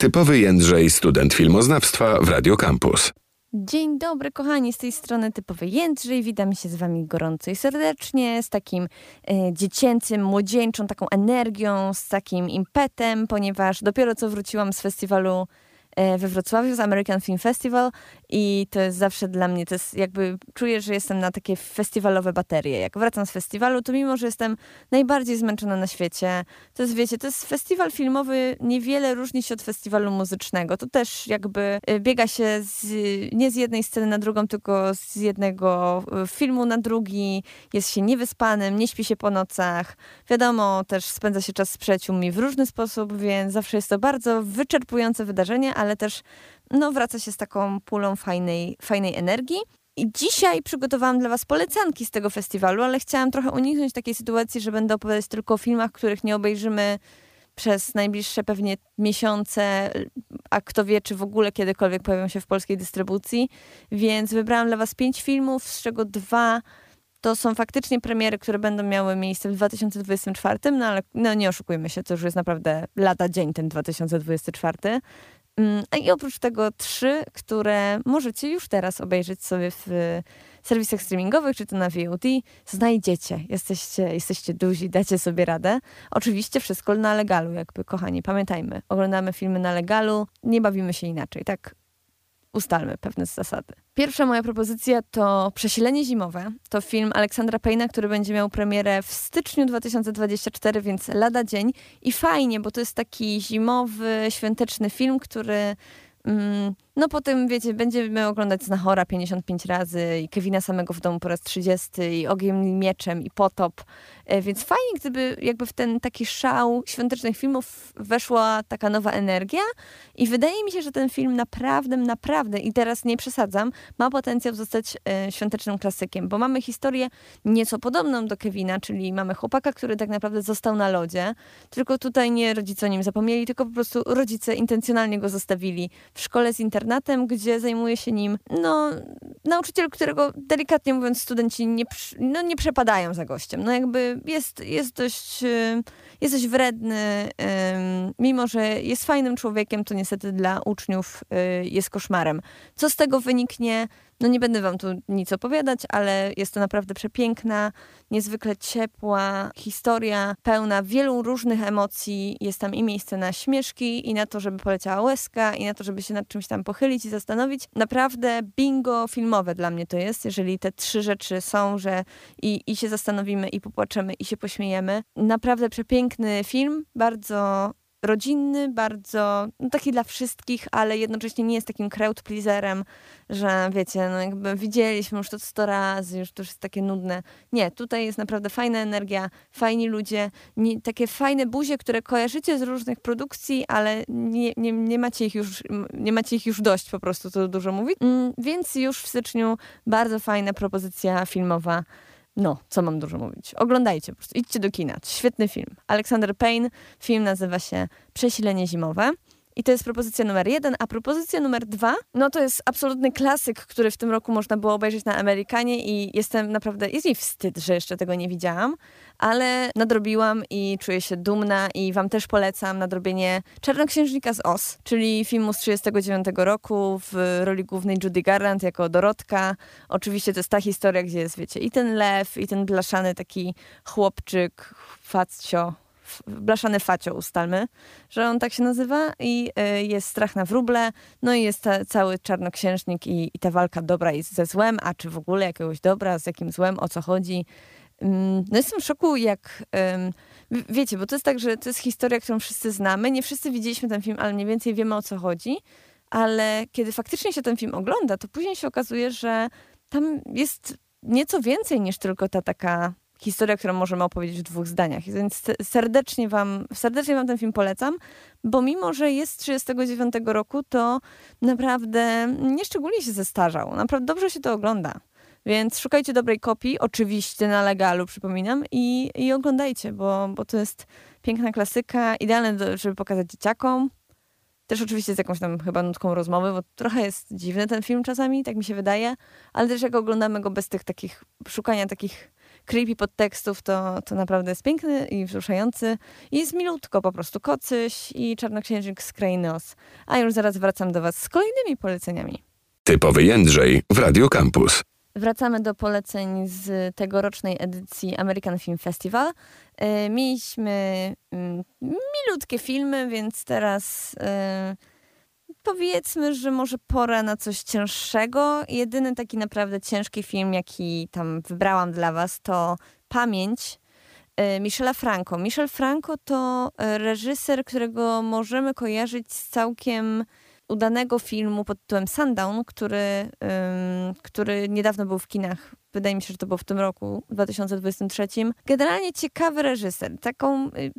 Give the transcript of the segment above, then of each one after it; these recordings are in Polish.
Typowy Jędrzej, student filmoznawstwa w Radio Campus. Dzień dobry, kochani, z tej strony typowy Jędrzej. Witam się z wami gorąco i serdecznie, z takim e, dziecięcym, młodzieńczą taką energią, z takim impetem, ponieważ dopiero co wróciłam z festiwalu we Wrocławiu z American Film Festival i to jest zawsze dla mnie, to jest jakby, czuję, że jestem na takie festiwalowe baterie. Jak wracam z festiwalu, to mimo, że jestem najbardziej zmęczona na świecie, to jest, wiecie, to jest festiwal filmowy, niewiele różni się od festiwalu muzycznego. To też jakby e, biega się z, nie z jednej sceny na drugą, tylko z jednego e, filmu na drugi, jest się niewyspanym, nie śpi się po nocach. Wiadomo, też spędza się czas z przyjaciółmi w różny sposób, więc zawsze jest to bardzo wyczerpujące wydarzenie, ale też no, wraca się z taką pulą fajnej, fajnej energii. I dzisiaj przygotowałam dla Was polecanki z tego festiwalu, ale chciałam trochę uniknąć takiej sytuacji, że będę opowiadać tylko o filmach, których nie obejrzymy przez najbliższe pewnie miesiące, a kto wie, czy w ogóle kiedykolwiek pojawią się w polskiej dystrybucji. Więc wybrałam dla Was pięć filmów, z czego dwa to są faktycznie premiery, które będą miały miejsce w 2024, no ale no nie oszukujmy się, to już jest naprawdę lata dzień ten 2024. Mm, I oprócz tego trzy, które możecie już teraz obejrzeć sobie w serwisach streamingowych, czy to na VOD, znajdziecie. Jesteście, jesteście duzi, dacie sobie radę. Oczywiście wszystko na legalu, jakby kochani, pamiętajmy. Oglądamy filmy na legalu, nie bawimy się inaczej, tak? Ustalmy pewne zasady. Pierwsza moja propozycja to Przesilenie zimowe. To film Aleksandra Payna, który będzie miał premierę w styczniu 2024, więc lada dzień. I fajnie, bo to jest taki zimowy, świąteczny film, który no potem, wiecie, będziemy oglądać Znachora 55 razy i Kevina samego w domu po raz 30 i Ogiem Mieczem i Potop. E, więc fajnie, gdyby jakby w ten taki szał świątecznych filmów weszła taka nowa energia i wydaje mi się, że ten film naprawdę, naprawdę i teraz nie przesadzam, ma potencjał zostać e, świątecznym klasykiem, bo mamy historię nieco podobną do Kevina, czyli mamy chłopaka, który tak naprawdę został na lodzie, tylko tutaj nie rodzice o nim zapomnieli, tylko po prostu rodzice intencjonalnie go zostawili w szkole z internatem, gdzie zajmuje się nim no, nauczyciel, którego delikatnie mówiąc studenci nie, no, nie przepadają za gościem. No jakby jest, jest, dość, y, jest dość wredny, mimo że jest fajnym człowiekiem, to niestety dla uczniów y, jest koszmarem. Co z tego wyniknie? No nie będę wam tu nic opowiadać, ale jest to naprawdę przepiękna, niezwykle ciepła historia, pełna wielu różnych emocji. Jest tam i miejsce na śmieszki, i na to, żeby poleciała łezka, i na to, żeby się nad czymś tam pochylić i zastanowić. Naprawdę bingo filmowe dla mnie to jest, jeżeli te trzy rzeczy są, że i, i się zastanowimy, i popłaczemy, i się pośmiejemy. Naprawdę przepiękny film, bardzo rodzinny, bardzo no, taki dla wszystkich, ale jednocześnie nie jest takim crowd pleaserem, że wiecie, no jakby widzieliśmy już to sto razy, już to jest takie nudne. Nie, tutaj jest naprawdę fajna energia, fajni ludzie, nie, takie fajne buzie, które kojarzycie z różnych produkcji, ale nie, nie, nie, macie ich już, nie macie ich już dość po prostu, to dużo mówić. Mm, więc już w styczniu bardzo fajna propozycja filmowa no, co mam dużo mówić. Oglądajcie po prostu, idźcie do kina. Świetny film. Alexander Payne, film nazywa się Przesilenie zimowe. I to jest propozycja numer jeden, a propozycja numer dwa, no to jest absolutny klasyk, który w tym roku można było obejrzeć na Amerykanie i jestem naprawdę, jest mi wstyd, że jeszcze tego nie widziałam, ale nadrobiłam i czuję się dumna i wam też polecam nadrobienie Czarnoksiężnika z Os, czyli filmu z 1939 roku w roli głównej Judy Garland jako Dorotka. Oczywiście to jest ta historia, gdzie jest, wiecie, i ten lew, i ten blaszany taki chłopczyk, faccio, blaszany facio ustalmy, że on tak się nazywa i y, jest strach na wróble, no i jest ta, cały czarnoksiężnik i, i ta walka dobra jest ze złem, a czy w ogóle jakiegoś dobra, z jakim złem, o co chodzi. Mm, no jestem w szoku, jak wiecie, bo to jest tak, że to jest historia, którą wszyscy znamy. Nie wszyscy widzieliśmy ten film, ale mniej więcej wiemy o co chodzi. Ale kiedy faktycznie się ten film ogląda, to później się okazuje, że tam jest nieco więcej niż tylko ta taka historia, którą możemy opowiedzieć w dwóch zdaniach. Więc serdecznie wam, serdecznie wam ten film polecam, bo mimo, że jest 39 roku, to naprawdę nieszczególnie się zestarzał. Naprawdę dobrze się to ogląda. Więc szukajcie dobrej kopii, oczywiście na legalu, przypominam, i, i oglądajcie, bo, bo to jest piękna klasyka, idealne, do, żeby pokazać dzieciakom. Też oczywiście z jakąś tam chyba nutką rozmowy, bo trochę jest dziwny ten film czasami, tak mi się wydaje, ale też jak oglądamy go bez tych takich, szukania takich creepy podtekstów, to, to naprawdę jest piękny i wzruszający. I jest milutko po prostu. Kocyś i Czarnoksiężnik z Krainy Oz. A już zaraz wracam do was z kolejnymi poleceniami. Typowy Jędrzej w Radio Campus. Wracamy do poleceń z tegorocznej edycji American Film Festival. E, mieliśmy mm, milutkie filmy, więc teraz e, powiedzmy, że może pora na coś cięższego. Jedyny taki naprawdę ciężki film, jaki tam wybrałam dla was, to Pamięć e, Michela Franco. Michel Franco to reżyser, którego możemy kojarzyć z całkiem udanego filmu pod tytułem Sundown, który, który niedawno był w kinach. Wydaje mi się, że to było w tym roku, 2023. Generalnie ciekawy reżyser. Taką, y,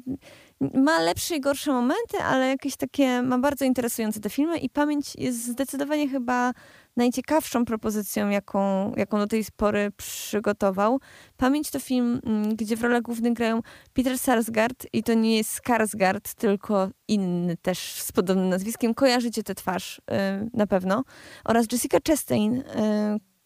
ma lepsze i gorsze momenty, ale jakieś takie, ma bardzo interesujące te filmy i pamięć jest zdecydowanie chyba najciekawszą propozycją, jaką, jaką do tej pory przygotował. Pamięć to film, mm, gdzie w rolach głównych grają Peter Sarsgaard i to nie jest Skarsgard, tylko inny też z podobnym nazwiskiem. Kojarzycie tę twarz y, na pewno. Oraz Jessica Chastain, y,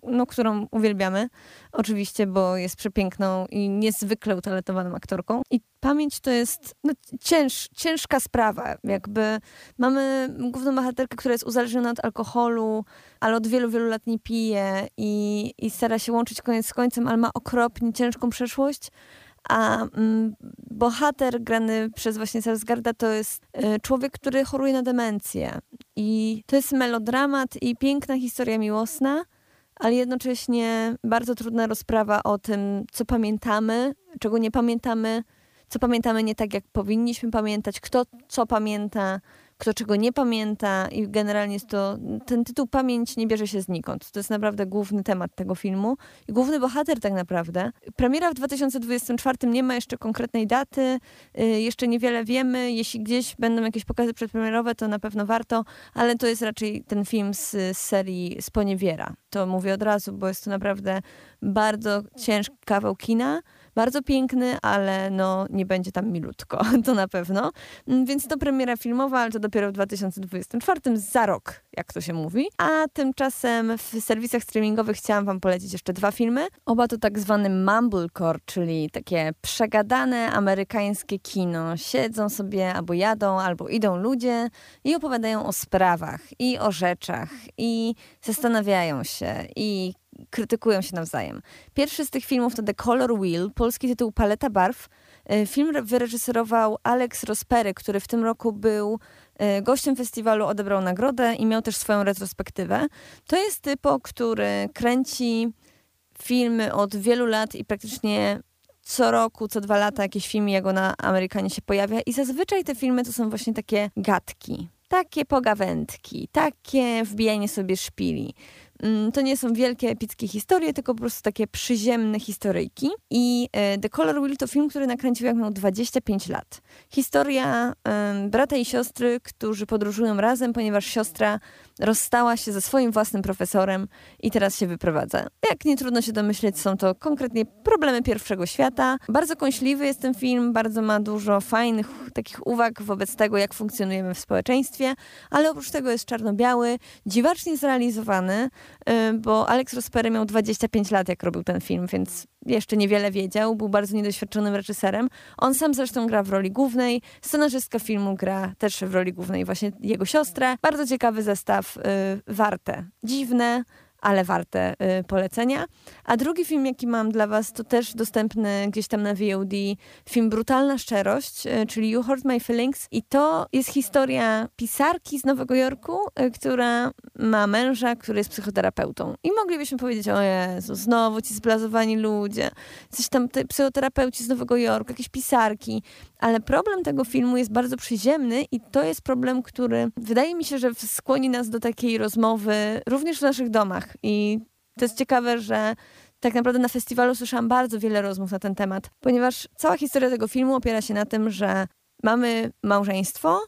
no, którą uwielbiamy, oczywiście, bo jest przepiękną i niezwykle utalentowaną aktorką. I pamięć to jest no, cięż, ciężka sprawa. Jakby mamy główną bohaterkę, która jest uzależniona od alkoholu, ale od wielu, wielu lat nie pije i, i stara się łączyć koniec z końcem, ale ma okropnie ciężką przeszłość. A mm, bohater grany przez właśnie Sarsgarda to jest y, człowiek, który choruje na demencję. I to jest melodramat i piękna historia miłosna, ale jednocześnie bardzo trudna rozprawa o tym, co pamiętamy, czego nie pamiętamy, co pamiętamy nie tak, jak powinniśmy pamiętać, kto co pamięta, kto czego nie pamięta i generalnie jest to, ten tytuł Pamięć nie bierze się znikąd. To jest naprawdę główny temat tego filmu i główny bohater tak naprawdę. Premiera w 2024 nie ma jeszcze konkretnej daty, yy, jeszcze niewiele wiemy. Jeśli gdzieś będą jakieś pokazy przedpremierowe, to na pewno warto, ale to jest raczej ten film z, z serii Sponiewiera. To mówię od razu, bo jest to naprawdę bardzo ciężki kawał kina, bardzo piękny, ale no nie będzie tam milutko, to na pewno. Mm, więc to premiera filmowa, ale to dopiero w 2024, za rok, jak to się mówi. A tymczasem w serwisach streamingowych chciałam wam polecić jeszcze dwa filmy. Oba to tak zwany mumblecore, czyli takie przegadane amerykańskie kino. Siedzą sobie albo jadą, albo idą ludzie i opowiadają o sprawach i o rzeczach i zastanawiają się i krytykują się nawzajem. Pierwszy z tych filmów to The Color Wheel, polski tytuł Paleta Barw. E, film wyreżyserował Alex Rospery, który w tym roku był e, gościem festiwalu, odebrał nagrodę i miał też swoją retrospektywę. To jest typo, który kręci filmy od wielu lat i praktycznie co roku, co dwa lata jakieś filmy jego na Amerykanie się pojawia i zazwyczaj te filmy to są właśnie takie gadki, takie pogawędki, takie wbijanie sobie szpili. Mm, to nie są wielkie, epickie historie, tylko po prostu takie przyziemne historyjki. I e, The Color Wheel to film, który nakręcił jak miał 25 lat. Historia brata i siostry, którzy podróżują razem, ponieważ siostra rozstała się ze swoim własnym profesorem i teraz się wyprowadza. Jak nie trudno się domyśleć, są to konkretnie problemy pierwszego świata. Bardzo kąśliwy jest ten film, bardzo ma dużo fajnych takich uwag wobec tego, jak funkcjonujemy w społeczeństwie, ale oprócz tego jest czarno-biały, dziwacznie zrealizowany, bo Alex Rospery miał 25 lat, jak robił ten film, więc jeszcze niewiele wiedział, był bardzo niedoświadczonym reżyserem. On sam zresztą gra w roli głównej, scenarzystka filmu gra też w roli głównej właśnie jego siostrę. Bardzo ciekawy zestaw, y, warte. Dziwne, ale warte y, polecenia. A drugi film, jaki mam dla was, to też dostępny gdzieś tam na VOD, film Brutalna Szczerość, y, czyli You Hurt My Feelings. I to jest historia pisarki z Nowego Jorku, y, która ma męża, który jest psychoterapeutą. I moglibyśmy powiedzieć, o Jezu, znowu ci zblazowani ludzie, coś tam te psychoterapeuci z Nowego Jorku, jakieś pisarki. Ale problem tego filmu jest bardzo przyziemny i to jest problem, który wydaje mi się, że skłoni nas do takiej rozmowy również w naszych domach. I to jest ciekawe, że tak naprawdę na festiwalu słyszałam bardzo wiele rozmów na ten temat, ponieważ cała historia tego filmu opiera się na tym, że mamy małżeństwo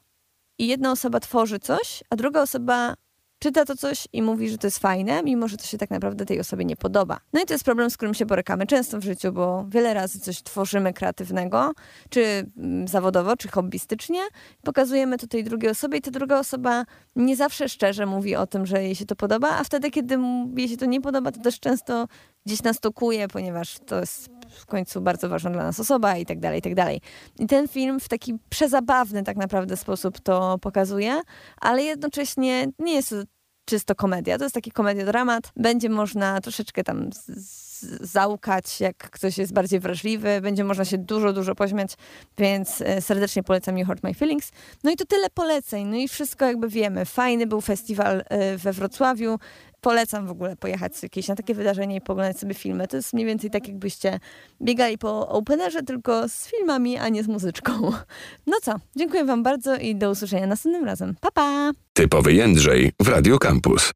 i jedna osoba tworzy coś, a druga osoba czyta to coś i mówi, że to jest fajne, mimo że to się tak naprawdę tej osobie nie podoba. No i to jest problem, z którym się borykamy często w życiu, bo wiele razy coś tworzymy kreatywnego, czy mm, zawodowo, czy hobbystycznie, pokazujemy to tej drugiej osobie i ta druga osoba nie zawsze szczerze mówi o tym, że jej się to podoba, a wtedy, kiedy jej się to nie podoba, to też często gdzieś nas tokuje, ponieważ to jest w końcu bardzo ważna dla nas osoba i tak dalej, i tak dalej. I ten film w taki przezabawny tak naprawdę sposób to pokazuje, ale jednocześnie nie jest to czysto komedia. To jest taki komedia-dramat. Będzie można troszeczkę tam załkać, jak ktoś jest bardziej wrażliwy. Będzie można się dużo, dużo pośmiać, więc e, serdecznie polecam You Hurt My Feelings. No i to tyle poleceń. No i wszystko jakby wiemy. Fajny był festiwal e, we Wrocławiu. Polecam w ogóle pojechać jakieś na takie wydarzenie i poglądać sobie filmy. To jest mniej więcej tak, jakbyście biegali po openerze, tylko z filmami, a nie z muzyczką. No co, dziękuję wam bardzo i do usłyszenia następnym razem. Pa, pa! Typowy Jędrzej w Radio Campus.